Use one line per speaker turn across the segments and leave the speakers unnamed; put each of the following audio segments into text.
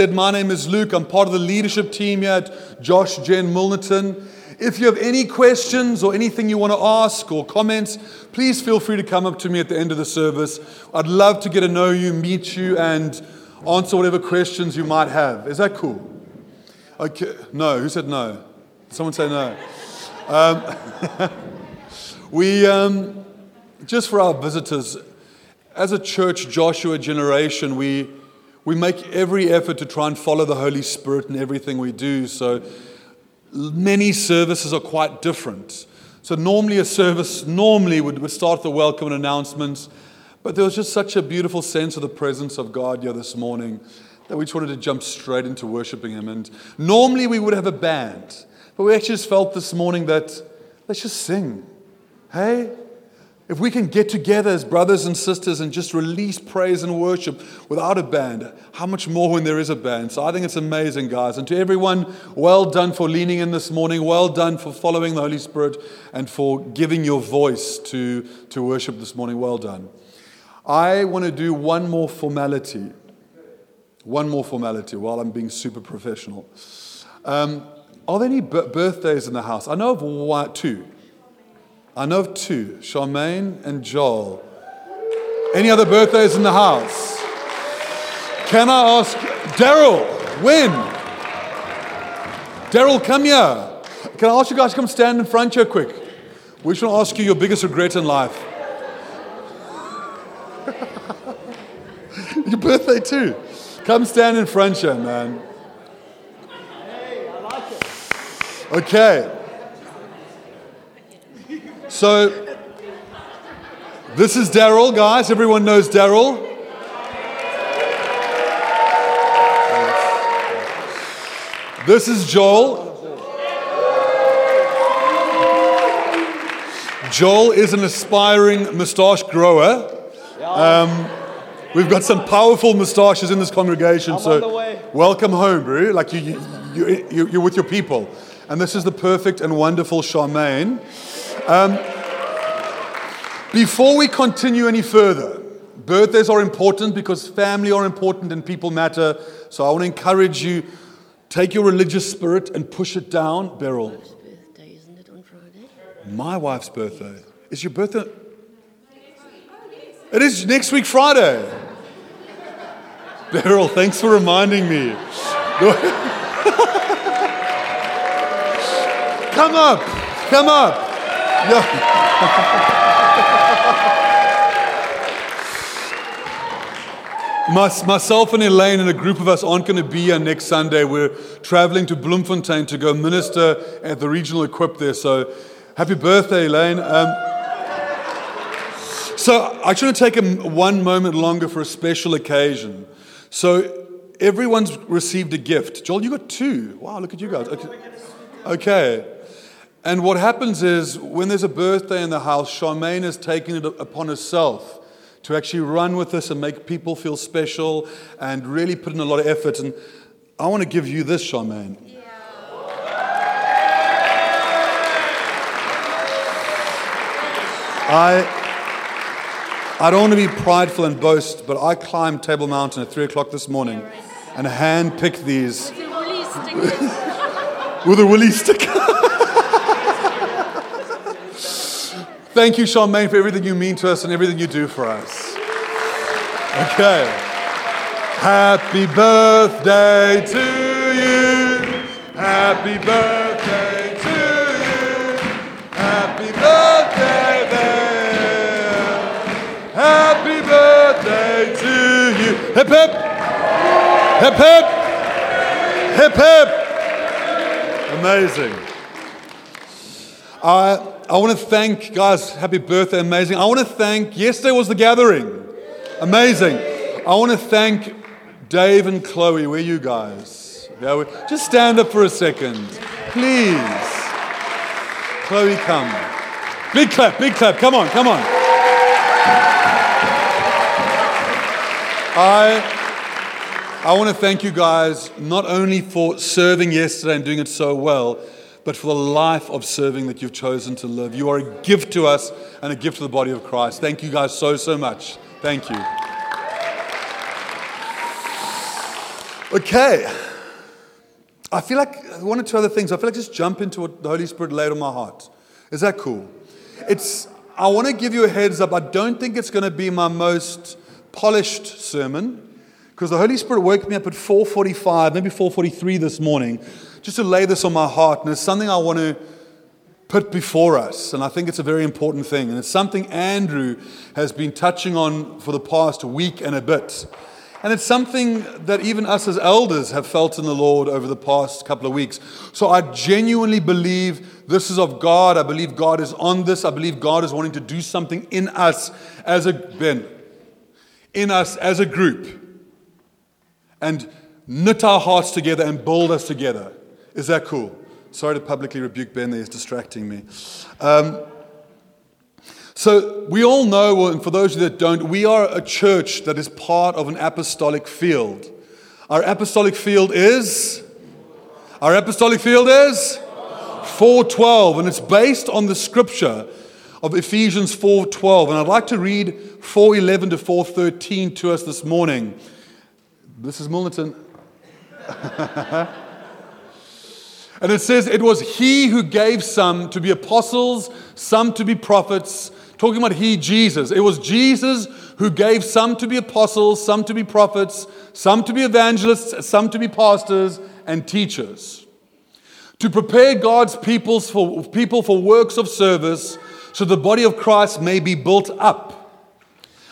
said, my name is Luke. I'm part of the leadership team here at Josh Gen Milnerton. If you have any questions or anything you want to ask or comments, please feel free to come up to me at the end of the service. I'd love to get to know you, meet you, and answer whatever questions you might have. Is that cool? Okay. No. Who said no? Someone say no. Um, we, um, just for our visitors, as a church, Joshua generation, we, we make every effort to try and follow the Holy Spirit in everything we do. So many services are quite different. So normally a service normally would, would start the welcome and announcements, but there was just such a beautiful sense of the presence of God here this morning that we just wanted to jump straight into worshiping Him. And normally we would have a band, but we actually just felt this morning that let's just sing. Hey, if we can get together as brothers and sisters and just release praise and worship without a band, how much more when there is a band? So I think it's amazing, guys. And to everyone, well done for leaning in this morning. Well done for following the Holy Spirit and for giving your voice to, to worship this morning. Well done. I want to do one more formality. One more formality while I'm being super professional. Um, are there any b- birthdays in the house? I know of one, two. I know of two Charmaine and Joel. Any other birthdays in the house? Can I ask Daryl, when? Daryl, come here. Can I ask you guys to come stand in front here quick? We to ask you your biggest regret in life. your birthday too. Come stand in front here, man. Hey, I like it. Okay. So, this is Daryl, guys. Everyone knows Daryl. This is Joel. Joel is an aspiring moustache grower. Um, we've got some powerful moustaches in this congregation, so welcome home, bro. Like you, you, you, you're with your people. And this is the perfect and wonderful Charmaine. Um, before we continue any further, birthdays are important because family are important and people matter. So I want to encourage you take your religious spirit and push it down. Beryl.
Wife's birthday, isn't it, on Friday?
My wife's birthday. Is your birthday? It is next week, Friday. Beryl, thanks for reminding me. come up, come up. My, myself and Elaine and a group of us aren't going to be here next Sunday. We're traveling to Bloemfontein to go minister at the regional equip there. So, happy birthday, Elaine. Um, so, I want to take one moment longer for a special occasion. So, everyone's received a gift. Joel, you got two. Wow, look at you guys. Okay. okay. And what happens is when there's a birthday in the house, Charmaine has taken it upon herself to actually run with this and make people feel special and really put in a lot of effort. And I want to give you this, Charmaine. Yeah. I, I don't want to be prideful and boast, but I climbed Table Mountain at 3 o'clock this morning and hand picked these with a woolly sticker. Thank you, Charmaine, for everything you mean to us and everything you do for us. Okay. Happy birthday to you. Happy birthday to you. Happy birthday there. Happy birthday to you. Hip hip. Hip hip. Hip hip. Amazing. Uh, I want to thank, guys, happy birthday, amazing. I want to thank, yesterday was the gathering, amazing. I want to thank Dave and Chloe. Where you guys? Yeah, just stand up for a second, please. Chloe, come. Big clap, big clap. Come on, come on. I, I want to thank you guys not only for serving yesterday and doing it so well but for the life of serving that you've chosen to live. You are a gift to us and a gift to the body of Christ. Thank you guys so, so much. Thank you. Okay. I feel like one or two other things. I feel like just jump into what the Holy Spirit laid on my heart. Is that cool? It's. I want to give you a heads up. I don't think it's going to be my most polished sermon because the Holy Spirit woke me up at 4:45, maybe 4:43 this morning, just to lay this on my heart, and it's something I want to put before us, and I think it's a very important thing, and it's something Andrew has been touching on for the past week and a bit. And it's something that even us as elders have felt in the Lord over the past couple of weeks. So I genuinely believe this is of God. I believe God is on this. I believe God is wanting to do something in us as a Ben, in us as a group, and knit our hearts together and build us together. Is that cool? Sorry to publicly rebuke Ben there, he's distracting me. Um, so, we all know, and for those of you that don't, we are a church that is part of an apostolic field. Our apostolic field is? Our apostolic field is? 412, and it's based on the scripture of Ephesians 4:12. And I'd like to read 4:11 to 4:13 to us this morning. This is Milnerton. and it says, It was he who gave some to be apostles, some to be prophets Talking about He, Jesus. It was Jesus who gave some to be apostles, some to be prophets, some to be evangelists, some to be pastors and teachers. To prepare God's peoples for, people for works of service so the body of Christ may be built up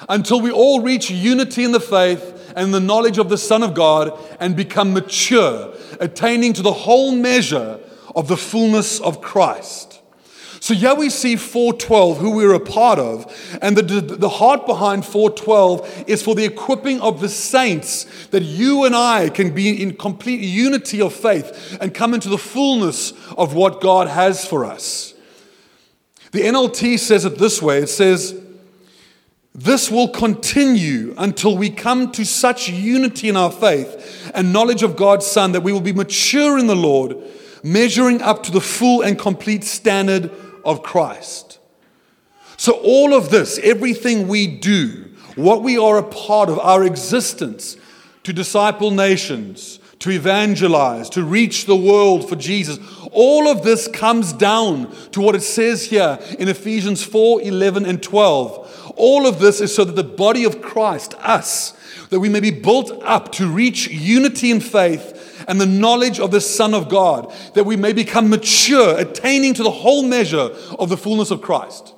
until we all reach unity in the faith and the knowledge of the Son of God and become mature, attaining to the whole measure of the fullness of Christ. So here we see 412, who we're a part of. And the, the heart behind 412 is for the equipping of the saints that you and I can be in complete unity of faith and come into the fullness of what God has for us. The NLT says it this way it says, This will continue until we come to such unity in our faith and knowledge of God's Son that we will be mature in the Lord, measuring up to the full and complete standard of Christ. So, all of this, everything we do, what we are a part of, our existence to disciple nations, to evangelize, to reach the world for Jesus, all of this comes down to what it says here in Ephesians 4 11 and 12. All of this is so that the body of Christ, us, that we may be built up to reach unity in faith and the knowledge of the Son of God, that we may become mature, attaining to the whole measure of the fullness of Christ.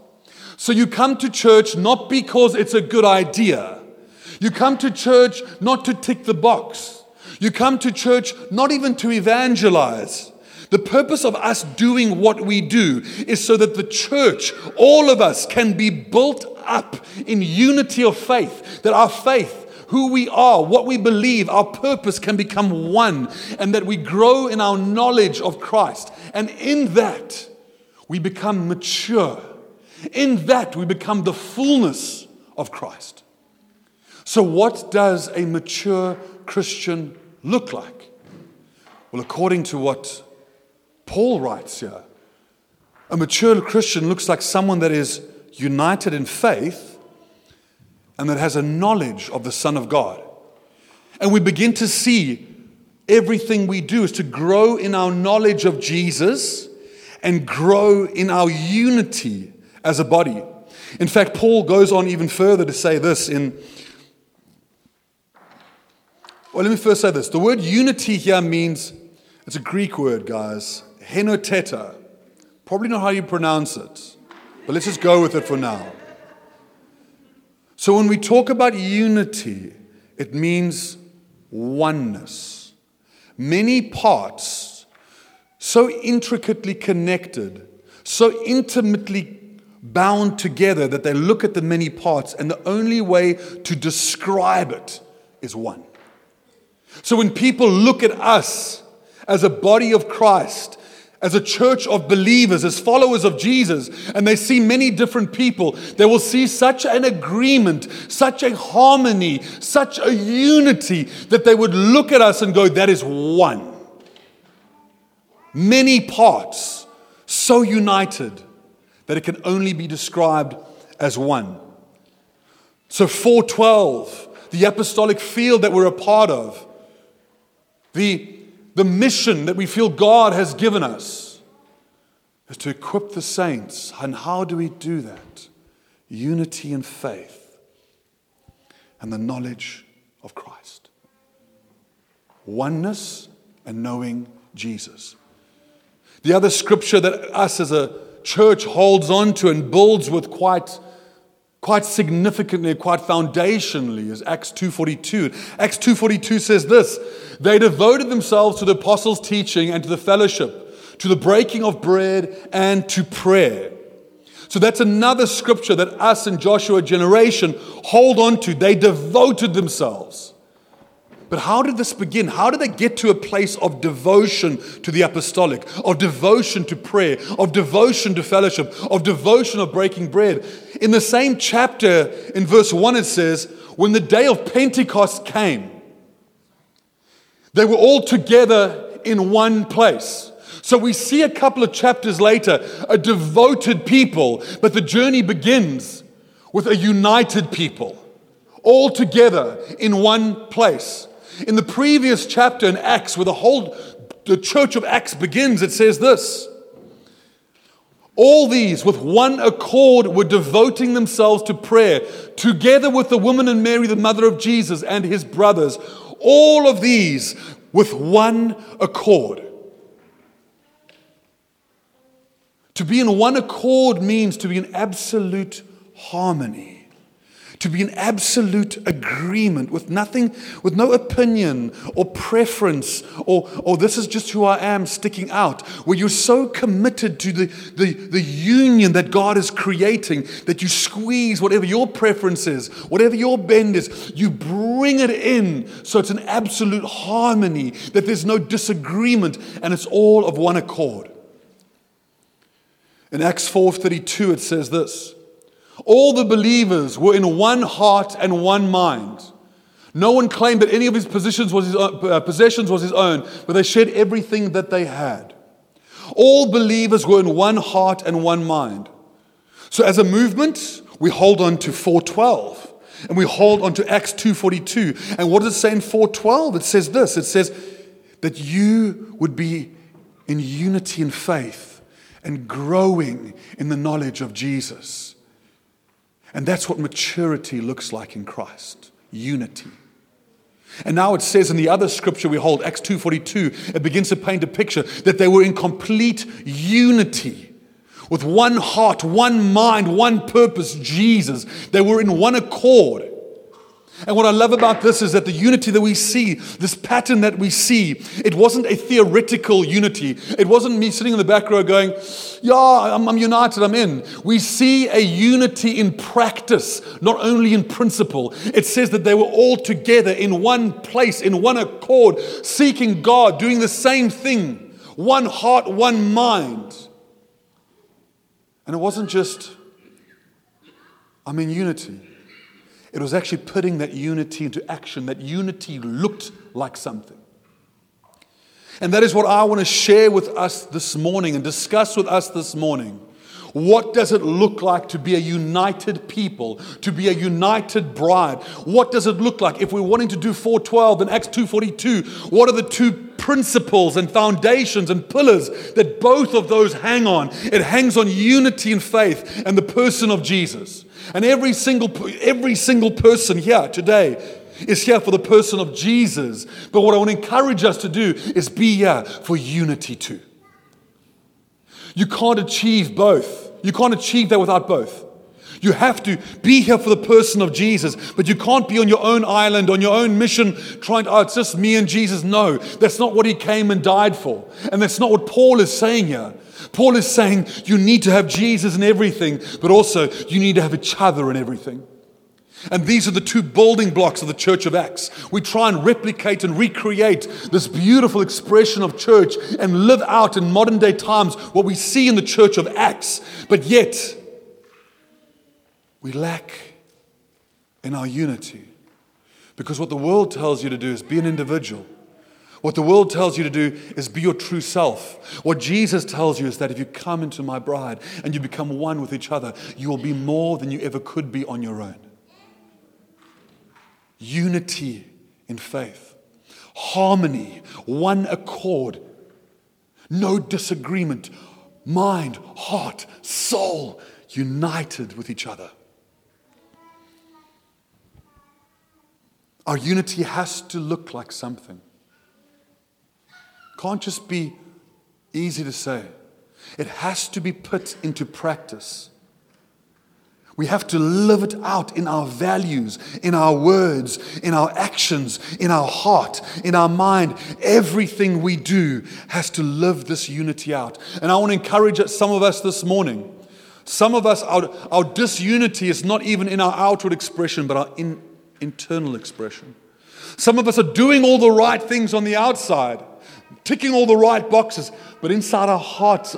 So you come to church not because it's a good idea. You come to church not to tick the box. You come to church not even to evangelize. The purpose of us doing what we do is so that the church, all of us, can be built up in unity of faith, that our faith who we are, what we believe, our purpose can become one, and that we grow in our knowledge of Christ. And in that, we become mature. In that, we become the fullness of Christ. So, what does a mature Christian look like? Well, according to what Paul writes here, a mature Christian looks like someone that is united in faith and that has a knowledge of the Son of God. And we begin to see everything we do is to grow in our knowledge of Jesus and grow in our unity as a body. In fact, Paul goes on even further to say this in. Well, let me first say this. The word unity here means, it's a Greek word, guys, henoteta. Probably not how you pronounce it, but let's just go with it for now. So when we talk about unity, it means oneness. Many parts, so intricately connected, so intimately bound together that they look at the many parts, and the only way to describe it is one. So when people look at us as a body of Christ, as a church of believers, as followers of Jesus, and they see many different people, they will see such an agreement, such a harmony, such a unity that they would look at us and go, That is one. Many parts, so united that it can only be described as one. So, 412, the apostolic field that we're a part of, The, the mission that we feel God has given us is to equip the saints. And how do we do that? Unity in faith and the knowledge of Christ. Oneness and knowing Jesus. The other scripture that us as a church holds on to and builds with quite quite significantly quite foundationally is acts 2.42 acts 2.42 says this they devoted themselves to the apostles teaching and to the fellowship to the breaking of bread and to prayer. So that's another scripture that us and joshua generation hold on to. They devoted themselves but how did this begin? How did they get to a place of devotion to the apostolic, of devotion to prayer, of devotion to fellowship, of devotion of breaking bread? In the same chapter, in verse 1, it says, When the day of Pentecost came, they were all together in one place. So we see a couple of chapters later a devoted people, but the journey begins with a united people, all together in one place. In the previous chapter in Acts, where the whole the church of Acts begins, it says this. All these, with one accord, were devoting themselves to prayer, together with the woman and Mary, the mother of Jesus, and his brothers. All of these with one accord. To be in one accord means to be in absolute harmony to be in absolute agreement with nothing, with no opinion or preference, or, or this is just who I am sticking out, where you're so committed to the, the, the union that God is creating that you squeeze whatever your preference is, whatever your bend is, you bring it in so it's an absolute harmony, that there's no disagreement, and it's all of one accord. In Acts 4:32 it says this all the believers were in one heart and one mind. No one claimed that any of his possessions was his own, uh, possessions was his own, but they shared everything that they had. All believers were in one heart and one mind. So as a movement, we hold on to 412 and we hold on to Acts 2:42. And what does it say in 412? It says this. It says that you would be in unity in faith and growing in the knowledge of Jesus. And that's what maturity looks like in Christ unity. And now it says in the other scripture we hold, Acts 2:42, it begins to paint a picture that they were in complete unity with one heart, one mind, one purpose, Jesus. They were in one accord. And what I love about this is that the unity that we see, this pattern that we see, it wasn't a theoretical unity. It wasn't me sitting in the back row going, Yeah, I'm, I'm, united, I'm in. We see a unity in practice, not only in principle. It says that they were all together in one place, in one accord, seeking God, doing the same thing, one heart, one mind. And it wasn't just, I'm in unity. It was actually putting that unity into action. That unity looked like something. And that is what I want to share with us this morning and discuss with us this morning. What does it look like to be a united people, to be a united bride? What does it look like if we're wanting to do 412 and Acts 242? What are the two principles and foundations and pillars that both of those hang on? It hangs on unity and faith and the person of Jesus. And every single, every single person here today is here for the person of Jesus. But what I want to encourage us to do is be here for unity too. You can't achieve both. You can't achieve that without both. You have to be here for the person of Jesus, but you can't be on your own island, on your own mission, trying to, oh, it's just me and Jesus. No, that's not what he came and died for. And that's not what Paul is saying here. Paul is saying you need to have Jesus in everything, but also you need to have each other in everything. And these are the two building blocks of the church of Acts. We try and replicate and recreate this beautiful expression of church and live out in modern day times what we see in the church of Acts. But yet, we lack in our unity. Because what the world tells you to do is be an individual. What the world tells you to do is be your true self. What Jesus tells you is that if you come into my bride and you become one with each other, you will be more than you ever could be on your own. Unity in faith, harmony, one accord, no disagreement, mind, heart, soul united with each other. Our unity has to look like something. Can't just be easy to say. It has to be put into practice. We have to live it out in our values, in our words, in our actions, in our heart, in our mind. Everything we do has to live this unity out. And I want to encourage some of us this morning. Some of us, our, our disunity is not even in our outward expression, but our in, internal expression. Some of us are doing all the right things on the outside, ticking all the right boxes, but inside our hearts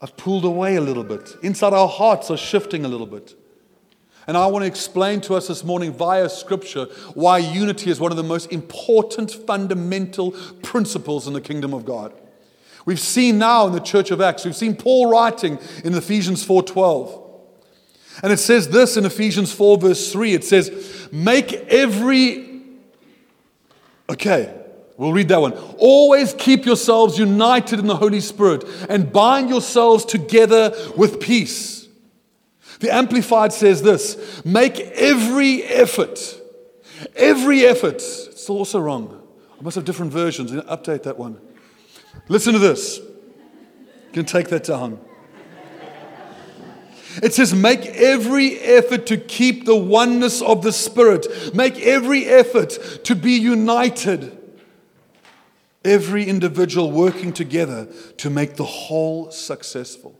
are pulled away a little bit. Inside our hearts are shifting a little bit. And I want to explain to us this morning via scripture why unity is one of the most important fundamental principles in the kingdom of God. We've seen now in the church of Acts, we've seen Paul writing in Ephesians 4:12. And it says this in Ephesians 4 verse 3, it says, "Make every Okay, We'll read that one. Always keep yourselves united in the Holy Spirit and bind yourselves together with peace. The Amplified says this make every effort, every effort. It's also wrong. I must have different versions. Update that one. Listen to this. You can take that down. It says, make every effort to keep the oneness of the Spirit. Make every effort to be united every individual working together to make the whole successful.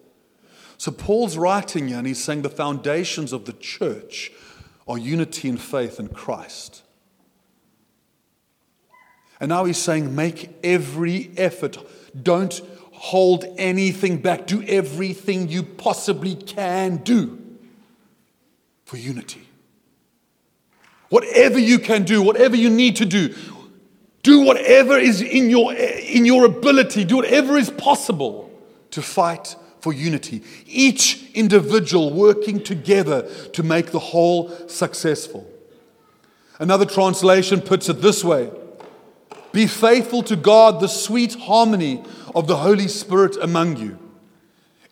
So Paul's writing here and he's saying the foundations of the church are unity and faith in Christ. And now he's saying, make every effort. Don't hold anything back. Do everything you possibly can do for unity. Whatever you can do, whatever you need to do, do whatever is in your, in your ability, do whatever is possible to fight for unity. Each individual working together to make the whole successful. Another translation puts it this way Be faithful to God, the sweet harmony of the Holy Spirit among you,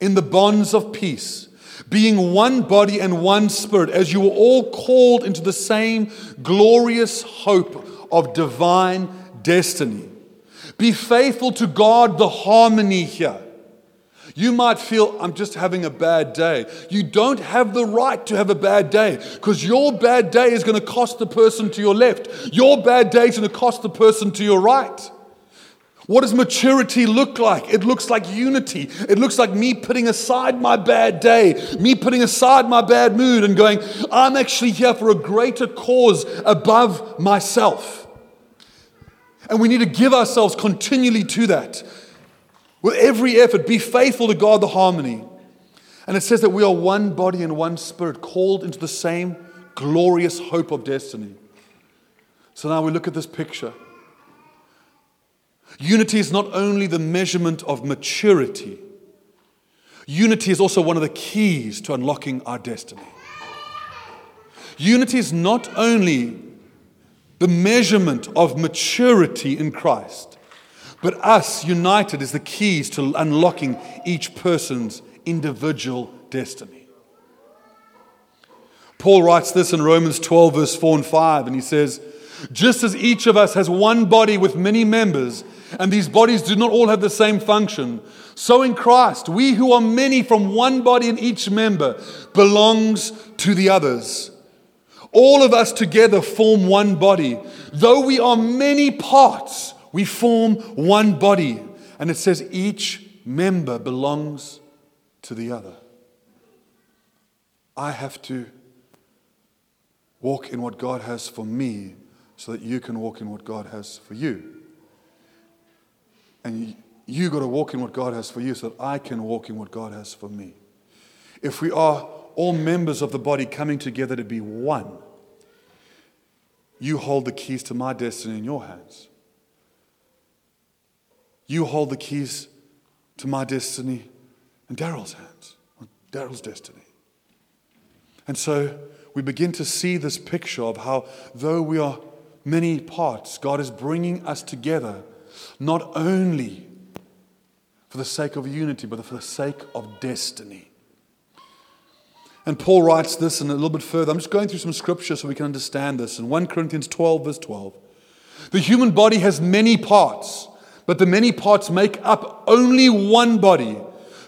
in the bonds of peace, being one body and one spirit, as you were all called into the same glorious hope of divine destiny. Be faithful to God the harmony here. You might feel, I'm just having a bad day. You don't have the right to have a bad day because your bad day is going to cost the person to your left. Your bad day is going to cost the person to your right. What does maturity look like? It looks like unity. It looks like me putting aside my bad day, me putting aside my bad mood and going, I'm actually here for a greater cause above myself. And we need to give ourselves continually to that. With every effort, be faithful to God the harmony. And it says that we are one body and one spirit, called into the same glorious hope of destiny. So now we look at this picture. Unity is not only the measurement of maturity, unity is also one of the keys to unlocking our destiny. Unity is not only the measurement of maturity in Christ. But us united is the keys to unlocking each person's individual destiny. Paul writes this in Romans 12, verse 4 and 5, and he says, Just as each of us has one body with many members, and these bodies do not all have the same function, so in Christ, we who are many from one body and each member belongs to the others. All of us together form one body. Though we are many parts, we form one body. And it says each member belongs to the other. I have to walk in what God has for me so that you can walk in what God has for you. And you got to walk in what God has for you so that I can walk in what God has for me. If we are all members of the body coming together to be one, you hold the keys to my destiny in your hands. You hold the keys to my destiny in Daryl's hands, Daryl's destiny. And so we begin to see this picture of how, though we are many parts, God is bringing us together not only for the sake of unity, but for the sake of destiny. And Paul writes this and a little bit further. I'm just going through some scripture so we can understand this. In 1 Corinthians 12, verse 12, the human body has many parts, but the many parts make up only one body.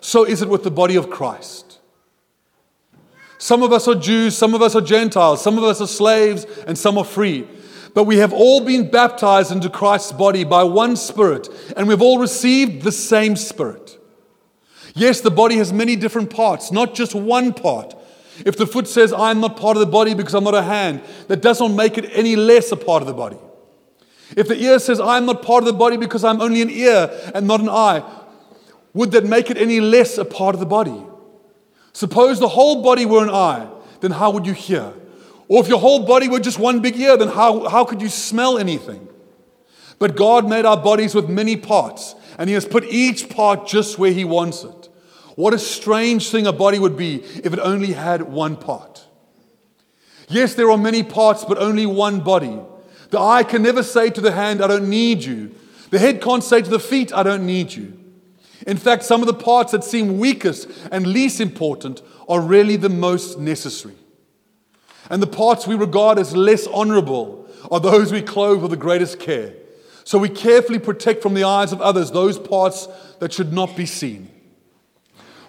So is it with the body of Christ. Some of us are Jews, some of us are Gentiles, some of us are slaves, and some are free. But we have all been baptized into Christ's body by one Spirit, and we've all received the same Spirit. Yes, the body has many different parts, not just one part. If the foot says, I'm not part of the body because I'm not a hand, that doesn't make it any less a part of the body. If the ear says, I'm not part of the body because I'm only an ear and not an eye, would that make it any less a part of the body? Suppose the whole body were an eye, then how would you hear? Or if your whole body were just one big ear, then how, how could you smell anything? But God made our bodies with many parts, and He has put each part just where He wants it. What a strange thing a body would be if it only had one part. Yes, there are many parts, but only one body. The eye can never say to the hand, I don't need you. The head can't say to the feet, I don't need you. In fact, some of the parts that seem weakest and least important are really the most necessary. And the parts we regard as less honorable are those we clothe with the greatest care. So we carefully protect from the eyes of others those parts that should not be seen.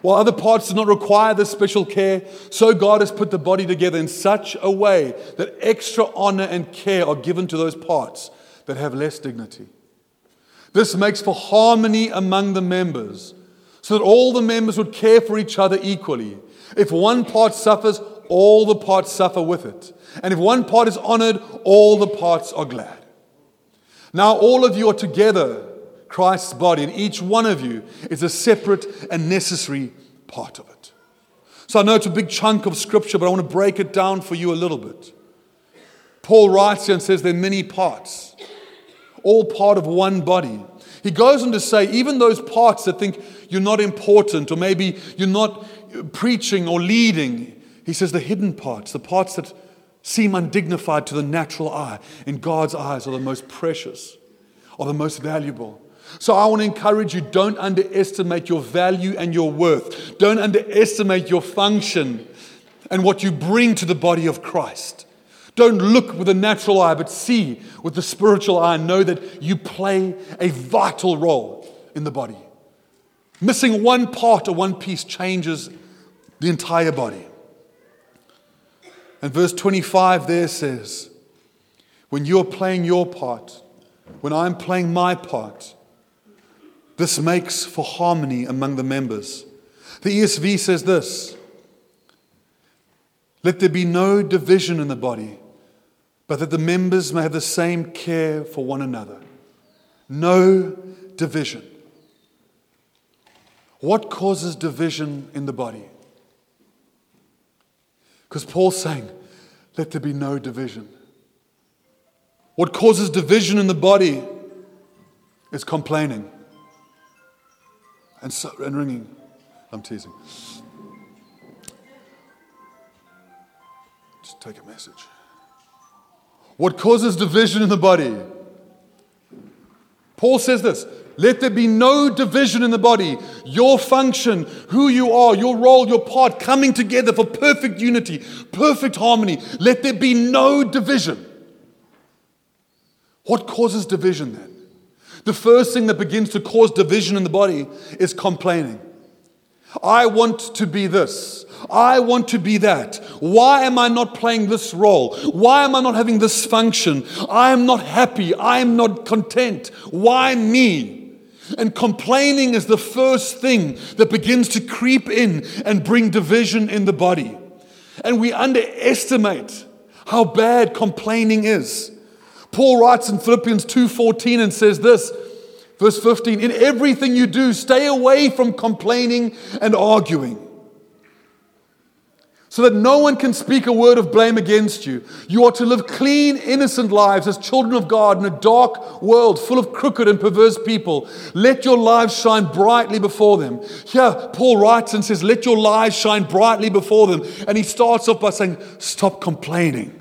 While other parts do not require this special care, so God has put the body together in such a way that extra honor and care are given to those parts that have less dignity. This makes for harmony among the members, so that all the members would care for each other equally. If one part suffers, all the parts suffer with it. And if one part is honored, all the parts are glad. Now, all of you are together Christ's body, and each one of you is a separate and necessary part of it. So I know it's a big chunk of scripture, but I want to break it down for you a little bit. Paul writes here and says there are many parts, all part of one body. He goes on to say, even those parts that think you're not important, or maybe you're not preaching or leading, he says the hidden parts, the parts that seem undignified to the natural eye, in God's eyes are the most precious, are the most valuable. So I want to encourage you don't underestimate your value and your worth. Don't underestimate your function and what you bring to the body of Christ. Don't look with the natural eye, but see with the spiritual eye and know that you play a vital role in the body. Missing one part or one piece changes the entire body. And verse 25 there says, When you're playing your part, when I'm playing my part, this makes for harmony among the members. The ESV says this Let there be no division in the body, but that the members may have the same care for one another. No division. What causes division in the body? Because Paul's saying, Let there be no division. What causes division in the body is complaining and, so, and ringing. I'm teasing. Just take a message. What causes division in the body? Paul says this let there be no division in the body. Your function, who you are, your role, your part, coming together for perfect unity, perfect harmony. Let there be no division. What causes division then? The first thing that begins to cause division in the body is complaining. I want to be this. I want to be that. Why am I not playing this role? Why am I not having this function? I am not happy. I am not content. Why me? And complaining is the first thing that begins to creep in and bring division in the body. And we underestimate how bad complaining is. Paul writes in Philippians 2:14 and says this, verse 15, in everything you do, stay away from complaining and arguing. So that no one can speak a word of blame against you. You are to live clean, innocent lives as children of God in a dark world full of crooked and perverse people. Let your lives shine brightly before them. Here, Paul writes and says, Let your lives shine brightly before them. And he starts off by saying, Stop complaining,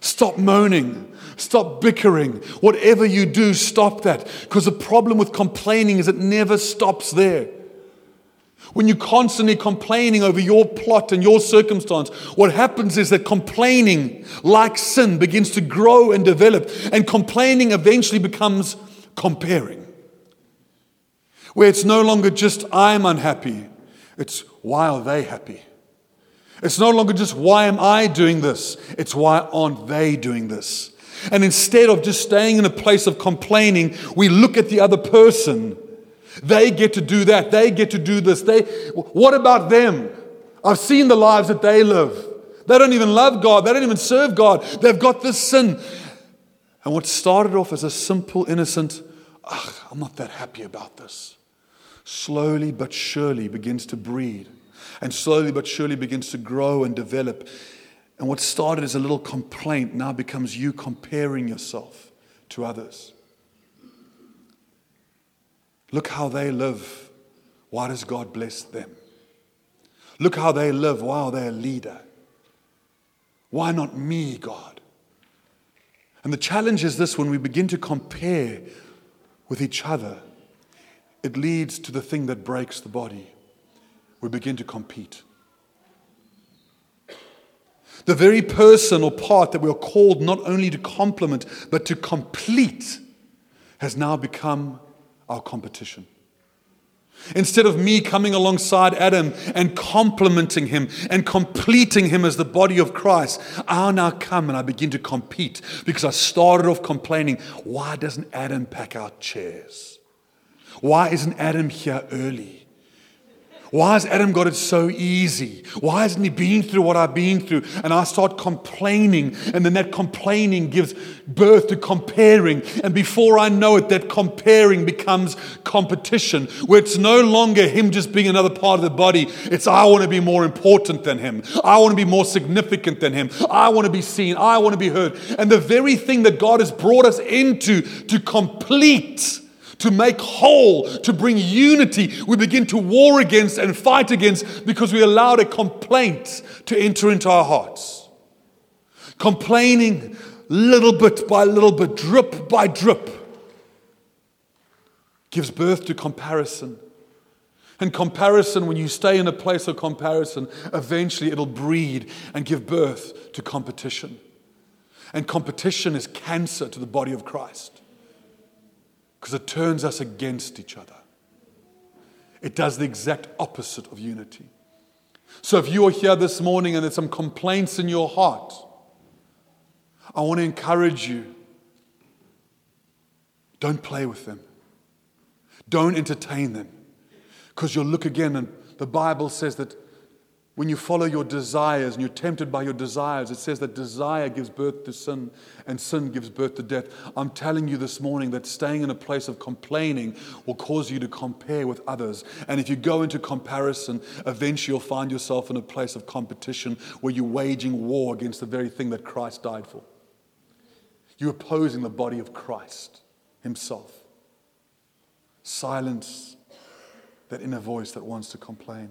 stop moaning, Stop bickering. Whatever you do, stop that. Because the problem with complaining is it never stops there. When you're constantly complaining over your plot and your circumstance, what happens is that complaining, like sin, begins to grow and develop, and complaining eventually becomes comparing. Where it's no longer just I'm unhappy, it's why are they happy? It's no longer just why am I doing this, it's why aren't they doing this? And instead of just staying in a place of complaining, we look at the other person they get to do that. They get to do this. They, what about them? I've seen the lives that they live. They don't even love God. They don't even serve God. They've got this sin. And what started off as a simple, innocent, I'm not that happy about this, slowly but surely begins to breed and slowly but surely begins to grow and develop. And what started as a little complaint now becomes you comparing yourself to others. Look how they live. Why does God bless them? Look how they live. Wow, they're a leader. Why not me, God? And the challenge is this when we begin to compare with each other, it leads to the thing that breaks the body. We begin to compete. The very person or part that we are called not only to complement, but to complete has now become our competition. Instead of me coming alongside Adam and complimenting him and completing him as the body of Christ, I now come and I begin to compete because I started off complaining why doesn't Adam pack out chairs? Why isn't Adam here early? Why has Adam got it so easy? Why hasn't he been through what I've been through? And I start complaining, and then that complaining gives birth to comparing. And before I know it, that comparing becomes competition, where it's no longer him just being another part of the body. It's I want to be more important than him. I want to be more significant than him. I want to be seen. I want to be heard. And the very thing that God has brought us into to complete to make whole, to bring unity, we begin to war against and fight against because we allowed a complaint to enter into our hearts. Complaining little bit by little bit, drip by drip, gives birth to comparison. And comparison, when you stay in a place of comparison, eventually it'll breed and give birth to competition. And competition is cancer to the body of Christ because it turns us against each other. It does the exact opposite of unity. So if you are here this morning and there's some complaints in your heart, I want to encourage you don't play with them, don't entertain them, because you'll look again, and the Bible says that when you follow your desires and you're tempted by your desires, it says that desire gives birth to sin and sin gives birth to death. I'm telling you this morning that staying in a place of complaining will cause you to compare with others. And if you go into comparison, eventually you'll find yourself in a place of competition where you're waging war against the very thing that Christ died for. You're opposing the body of Christ Himself. Silence that inner voice that wants to complain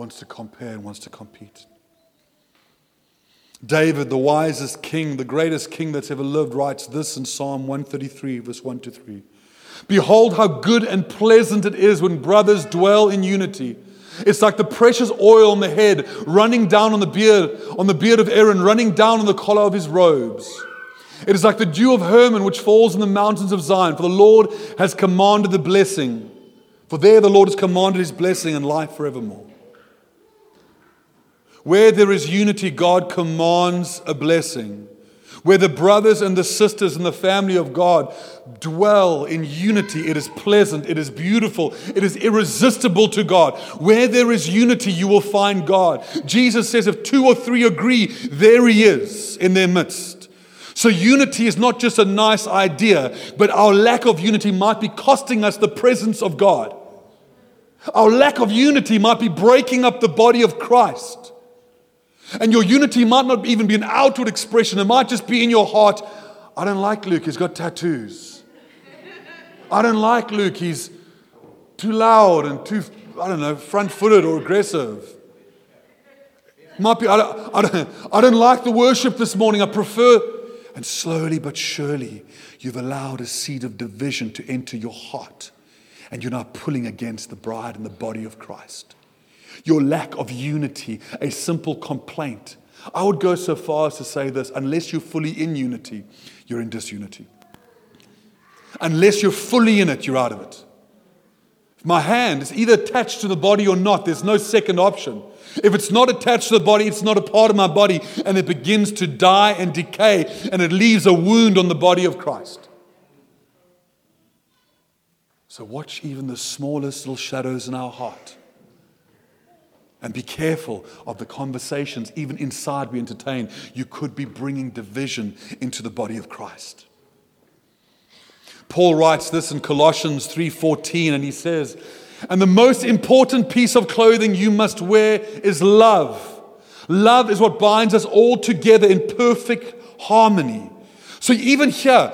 wants to compare and wants to compete. David, the wisest king, the greatest king that's ever lived, writes this in Psalm 133, verse 1 to 3. Behold, how good and pleasant it is when brothers dwell in unity. It's like the precious oil on the head running down on the beard, on the beard of Aaron, running down on the collar of his robes. It is like the dew of Hermon which falls in the mountains of Zion, for the Lord has commanded the blessing. For there the Lord has commanded his blessing and life forevermore. Where there is unity, God commands a blessing. Where the brothers and the sisters and the family of God dwell in unity, it is pleasant, it is beautiful, it is irresistible to God. Where there is unity, you will find God. Jesus says, if two or three agree, there He is in their midst. So, unity is not just a nice idea, but our lack of unity might be costing us the presence of God. Our lack of unity might be breaking up the body of Christ. And your unity might not even be an outward expression, it might just be in your heart. I don't like Luke, he's got tattoos. I don't like Luke, he's too loud and too, I don't know, front footed or aggressive. Might be, I don't, I, don't, I don't like the worship this morning. I prefer, And slowly but surely, you've allowed a seed of division to enter your heart. And you're now pulling against the bride and the body of Christ. Your lack of unity, a simple complaint. I would go so far as to say this unless you're fully in unity, you're in disunity. Unless you're fully in it, you're out of it. If my hand is either attached to the body or not, there's no second option. If it's not attached to the body, it's not a part of my body, and it begins to die and decay, and it leaves a wound on the body of Christ. So, watch even the smallest little shadows in our heart. And be careful of the conversations, even inside we entertain. You could be bringing division into the body of Christ. Paul writes this in Colossians 3:14 and he says, "And the most important piece of clothing you must wear is love. Love is what binds us all together in perfect harmony." So even here,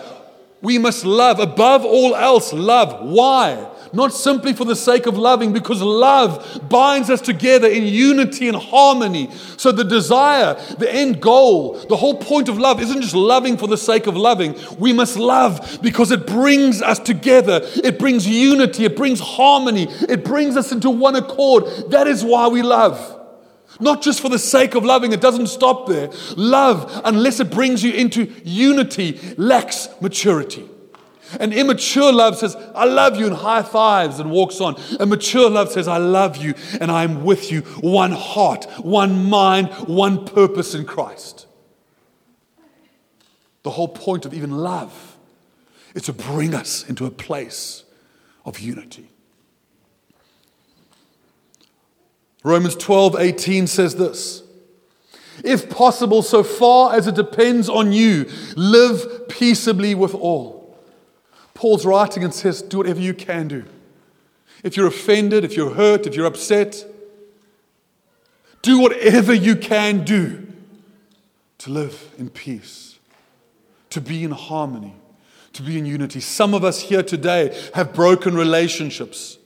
we must love above all else, love. Why? Not simply for the sake of loving, because love binds us together in unity and harmony. So, the desire, the end goal, the whole point of love isn't just loving for the sake of loving. We must love because it brings us together, it brings unity, it brings harmony, it brings us into one accord. That is why we love. Not just for the sake of loving, it doesn't stop there. Love, unless it brings you into unity, lacks maturity. An immature love says, I love you, and high fives and walks on. A mature love says, I love you, and I am with you. One heart, one mind, one purpose in Christ. The whole point of even love is to bring us into a place of unity. Romans 12, 18 says this. If possible, so far as it depends on you, live peaceably with all. Paul's writing and says, Do whatever you can do. If you're offended, if you're hurt, if you're upset, do whatever you can do to live in peace, to be in harmony, to be in unity. Some of us here today have broken relationships.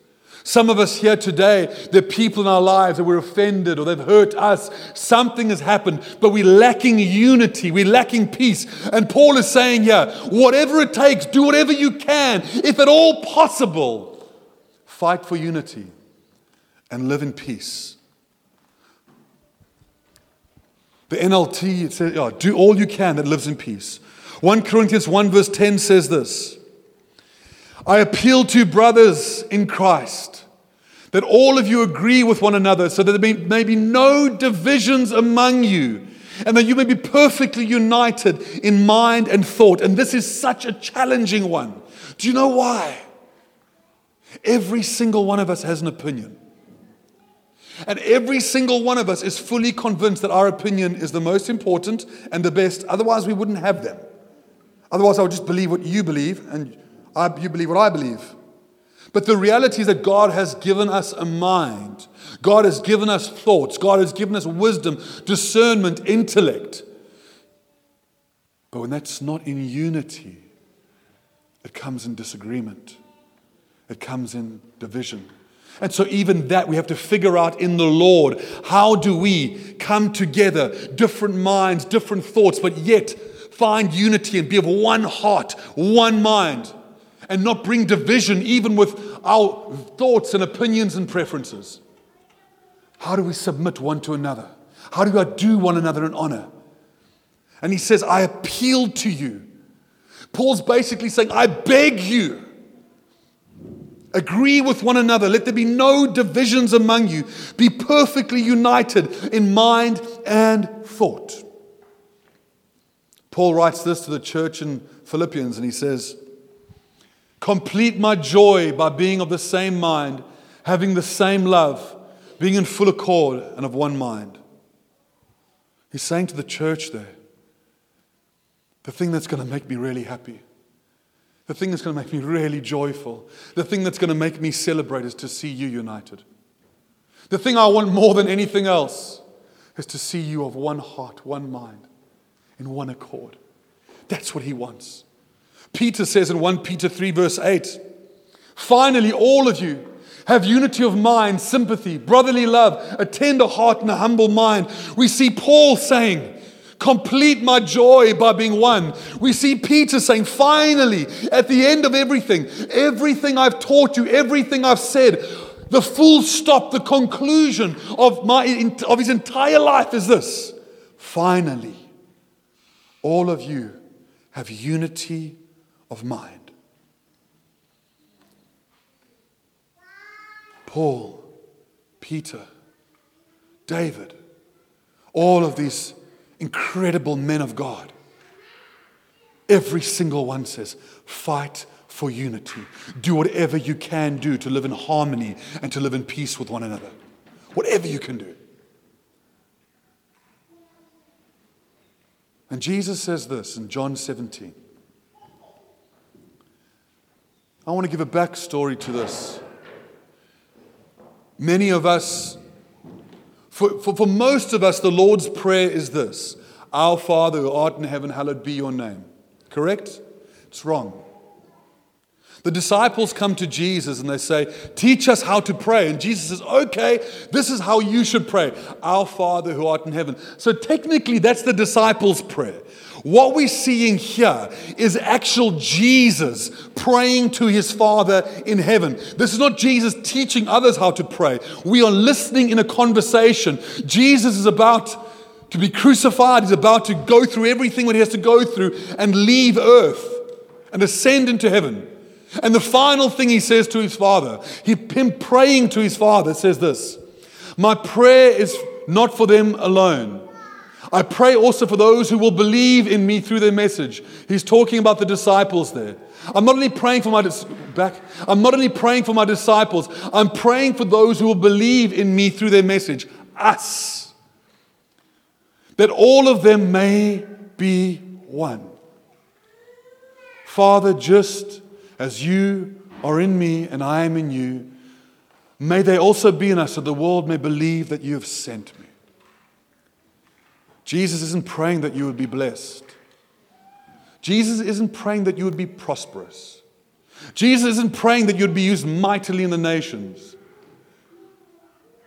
Some of us here today, there are people in our lives that we're offended or they've hurt us. Something has happened, but we're lacking unity. We're lacking peace. And Paul is saying here, whatever it takes, do whatever you can, if at all possible, fight for unity and live in peace. The NLT says, yeah, do all you can that lives in peace. 1 Corinthians 1 verse 10 says this. I appeal to brothers in Christ that all of you agree with one another so that there may be no divisions among you and that you may be perfectly united in mind and thought. And this is such a challenging one. Do you know why? Every single one of us has an opinion. And every single one of us is fully convinced that our opinion is the most important and the best. Otherwise, we wouldn't have them. Otherwise, I would just believe what you believe and I, you believe what I believe. But the reality is that God has given us a mind. God has given us thoughts. God has given us wisdom, discernment, intellect. But when that's not in unity, it comes in disagreement, it comes in division. And so, even that we have to figure out in the Lord how do we come together, different minds, different thoughts, but yet find unity and be of one heart, one mind and not bring division even with our thoughts and opinions and preferences? How do we submit one to another? How do we do one another in honor? And he says, I appeal to you. Paul's basically saying, I beg you. Agree with one another. Let there be no divisions among you. Be perfectly united in mind and thought. Paul writes this to the church in Philippians, and he says, Complete my joy by being of the same mind, having the same love, being in full accord and of one mind. He's saying to the church there, the thing that's going to make me really happy, the thing that's going to make me really joyful, the thing that's going to make me celebrate is to see you united. The thing I want more than anything else is to see you of one heart, one mind, in one accord. That's what he wants. Peter says in 1 Peter 3, verse 8, finally, all of you have unity of mind, sympathy, brotherly love, a tender heart, and a humble mind. We see Paul saying, Complete my joy by being one. We see Peter saying, finally, at the end of everything, everything I've taught you, everything I've said, the full stop, the conclusion of, my, of his entire life is this. Finally, all of you have unity of mind. Paul, Peter, David, all of these incredible men of God. Every single one says, fight for unity. Do whatever you can do to live in harmony and to live in peace with one another. Whatever you can do. And Jesus says this in John 17. I want to give a backstory to this. Many of us for, for, for most of us, the Lord's Prayer is this Our Father who art in heaven, hallowed be your name. Correct? It's wrong. The disciples come to Jesus and they say, Teach us how to pray. And Jesus says, Okay, this is how you should pray Our Father who art in heaven. So technically, that's the disciples' prayer. What we're seeing here is actual Jesus praying to his Father in heaven. This is not Jesus teaching others how to pray. We are listening in a conversation. Jesus is about to be crucified, he's about to go through everything that he has to go through and leave earth and ascend into heaven. And the final thing he says to his Father, he, him praying to his Father, says this My prayer is not for them alone I pray also for those who will believe in me through their message. He's talking about the disciples there. I'm not only praying for my dis- back. I'm not only praying for my disciples. I'm praying for those who will believe in me through their message. Us. That all of them may be one. Father, just as you are in me and I am in you, may they also be in us, so the world may believe that you have sent me. Jesus isn't praying that you would be blessed. Jesus isn't praying that you would be prosperous. Jesus isn't praying that you'd be used mightily in the nations.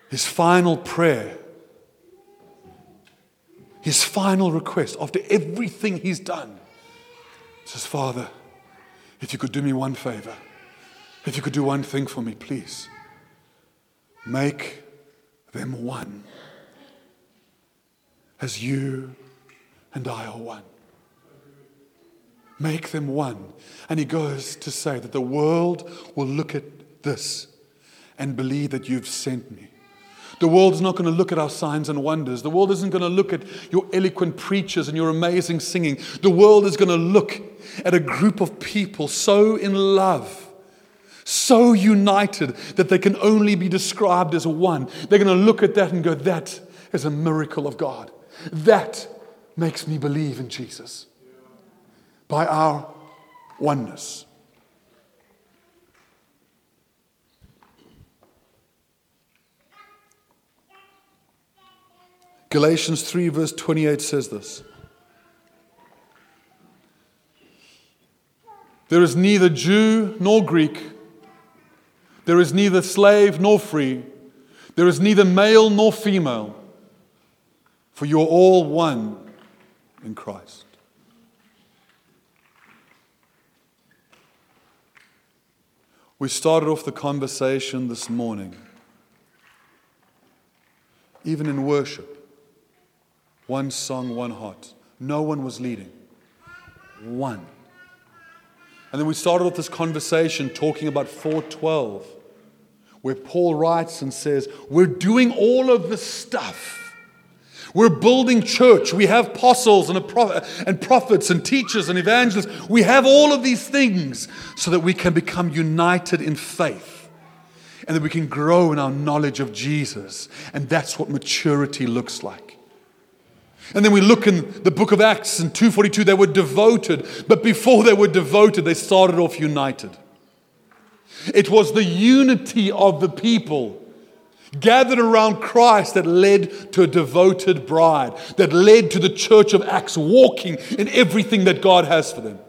His final prayer, his final request after everything he's done says, Father, if you could do me one favor, if you could do one thing for me, please, make them one as you and I are one. Make them one. And he goes to say that the world will look at this and believe that you've sent me. The world is not going to look at our signs and wonders. The world isn't going to look at your eloquent preachers and your amazing singing. The world is going to look at a group of people so in love, so united that they can only be described as one. They're going to look at that and go, That is a miracle of God. That makes me believe in Jesus. By our oneness. Galatians 3, verse 28 says this. There is neither Jew nor Greek, there is neither slave nor free, there is neither male nor female for you're all one in Christ. We started off the conversation this morning, even in worship. One song, one heart. No one was leading. One. And then we started off this conversation talking about 412, where Paul writes and says, We're doing all of this stuff we're building church. We have apostles and, and prophets and teachers and evangelists. We have all of these things so that we can become united in faith and that we can grow in our knowledge of Jesus. And that's what maturity looks like. And then we look in the book of Acts in 242, they were devoted, but before they were devoted, they started off united. It was the unity of the people gathered around Christ that led to a devoted bride, that led to the church of Acts walking in everything that God has for them.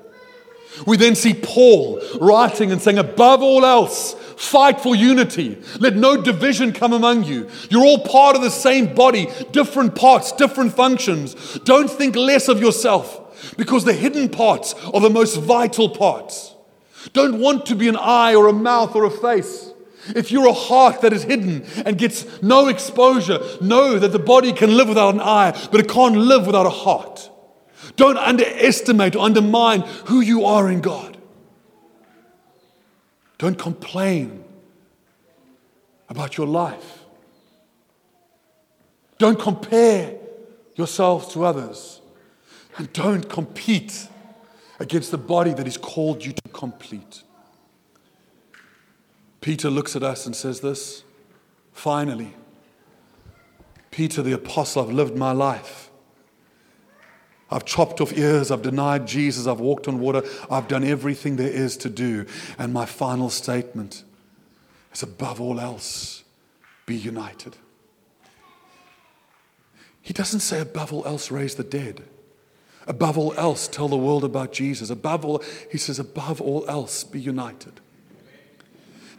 We then see Paul writing and saying, above all else, fight for unity. Let no division come among you. You're all part of the same body, different parts, different functions. Don't think less of yourself because the hidden parts are the most vital parts. Don't want to be an eye or a mouth or a face. If you're a heart that is hidden and gets no exposure, know that the body can live without an eye, but it can't live without a heart. Don't underestimate or undermine who you are in God. Don't complain about your life. Don't compare yourselves to others. And don't compete against the body that He's called you to complete. Peter looks at us and says this finally, Peter the apostle, I've lived my life. I've chopped off ears. I've denied Jesus. I've walked on water. I've done everything there is to do. And my final statement is above all else, be united. He doesn't say, above all else, raise the dead. Above all else, tell the world about Jesus. Above all, he says, above all else, be united.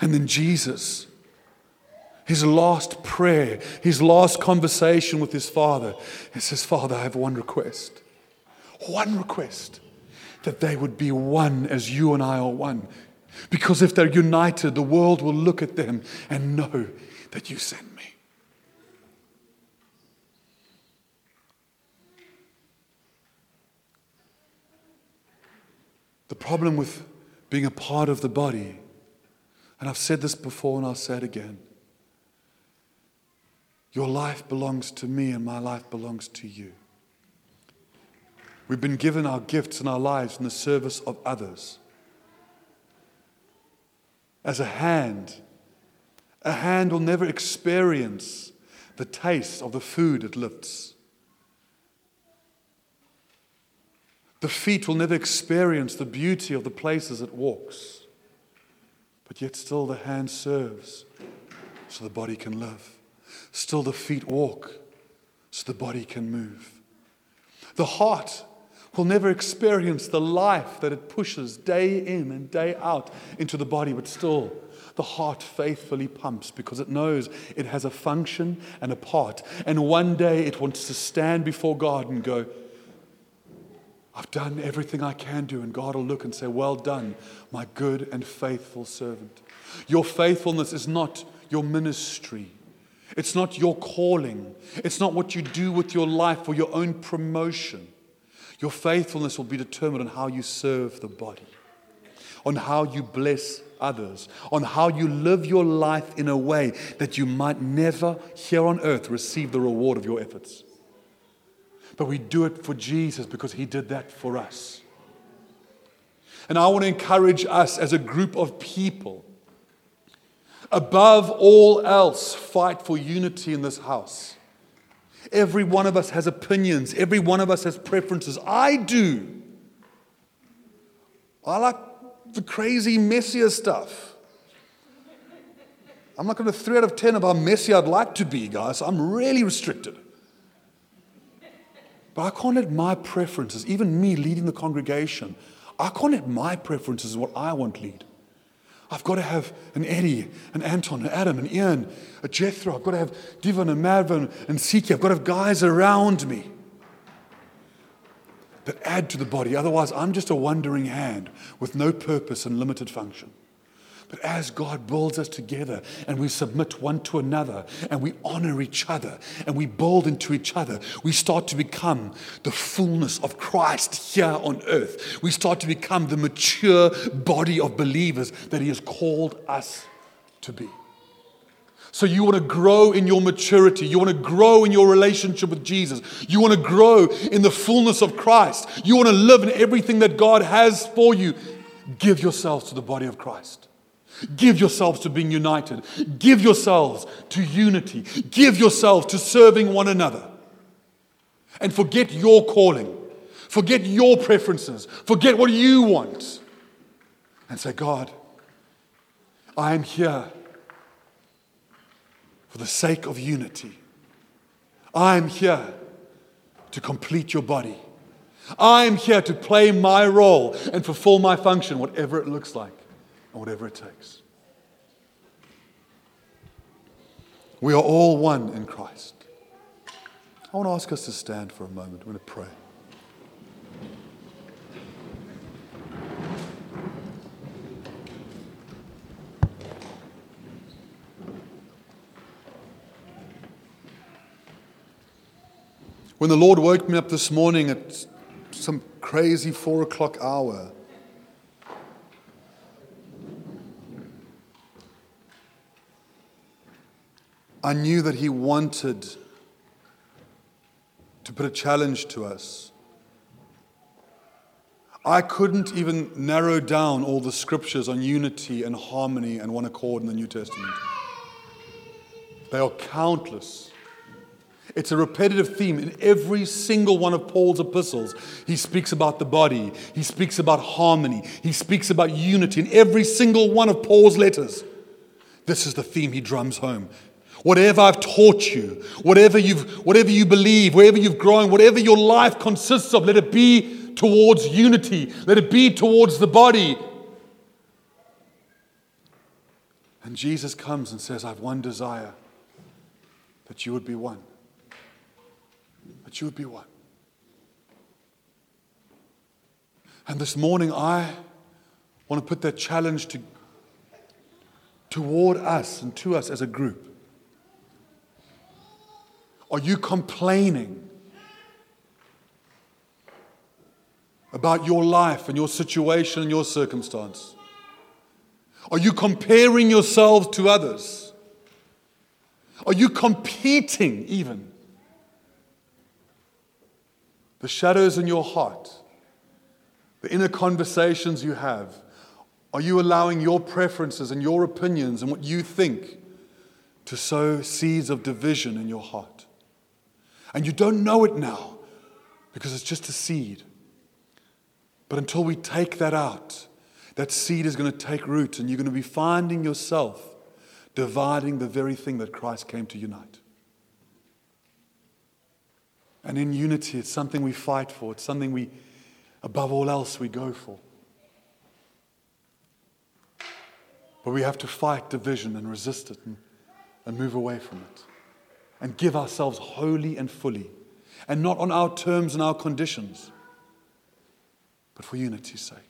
And then Jesus, his last prayer, his last conversation with his father, he says, Father, I have one request. One request that they would be one as you and I are one. Because if they're united, the world will look at them and know that you sent me. The problem with being a part of the body, and I've said this before and I'll say it again your life belongs to me and my life belongs to you. We've been given our gifts and our lives in the service of others. As a hand, a hand will never experience the taste of the food it lifts. The feet will never experience the beauty of the places it walks. But yet, still, the hand serves so the body can live. Still, the feet walk so the body can move. The heart will never experience the life that it pushes day in and day out into the body, but still, the heart faithfully pumps because it knows it has a function and a part. And one day it wants to stand before God and go, I've done everything I can do. And God will look and say, Well done, my good and faithful servant. Your faithfulness is not your ministry. It's not your calling. It's not what you do with your life for your own promotion. Your faithfulness will be determined on how you serve the body, on how you bless others, on how you live your life in a way that you might never here on earth receive the reward of your efforts. But we do it for Jesus because he did that for us. And I want to encourage us as a group of people, above all else, fight for unity in this house. Every one of us has opinions, every one of us has preferences. I do. I like the crazy, messier stuff. I'm not going to 3 out of 10 of how messy I'd like to be, guys. I'm really restricted. But I can't let my preferences, even me leading the congregation, I can't let my preferences what I want lead. I've got to have an Eddie, an Anton, an Adam, an Ian, a Jethro. I've got to have Divan and Madvan and Siki. I've got to have guys around me that add to the body. Otherwise, I'm just a wandering hand with no purpose and limited function. But as God builds us together and we submit one to another and we honor each other and we build into each other, we start to become the fullness of Christ here on earth. We start to become the mature body of believers that He has called us to be. So, you want to grow in your maturity. You want to grow in your relationship with Jesus. You want to grow in the fullness of Christ. You want to live in everything that God has for you. Give yourselves to the body of Christ. Give yourselves to being united. Give yourselves to unity. Give yourselves to serving one another. And forget your calling. Forget your preferences. Forget what you want. And say, God, I am here for the sake of unity. I am here to complete your body. I am here to play my role and fulfill my function, whatever it looks like whatever it takes. We are all one in Christ. I want to ask us to stand for a moment. I'm going to pray. When the Lord woke me up this morning at some crazy four o'clock hour, I knew that He wanted to put a challenge to us. I couldn't even narrow down all the scriptures on unity and harmony and one accord in the New Testament. They are countless. It's a repetitive theme in every single one of Paul's epistles. He speaks about the body, he speaks about harmony, he speaks about unity in every single one of Paul's letters. This is the theme he drums home. Whatever I've taught you, whatever, you've, whatever you believe, wherever you've grown, whatever your life consists of, let it be towards unity. Let it be towards the body. And Jesus comes and says, I have one desire that you would be one. That you would be one. And this morning, I want to put that challenge to, toward us and to us as a group. Are you complaining about your life and your situation and your circumstance? Are you comparing yourselves to others? Are you competing even? The shadows in your heart, the inner conversations you have, are you allowing your preferences and your opinions and what you think to sow seeds of division in your heart? And you don't know it now because it's just a seed. But until we take that out, that seed is going to take root and you're going to be finding yourself dividing the very thing that Christ came to unite. And in unity, it's something we fight for, it's something we, above all else, we go for. But we have to fight division and resist it and, and move away from it and give ourselves wholly and fully, and not on our terms and our conditions, but for unity's sake.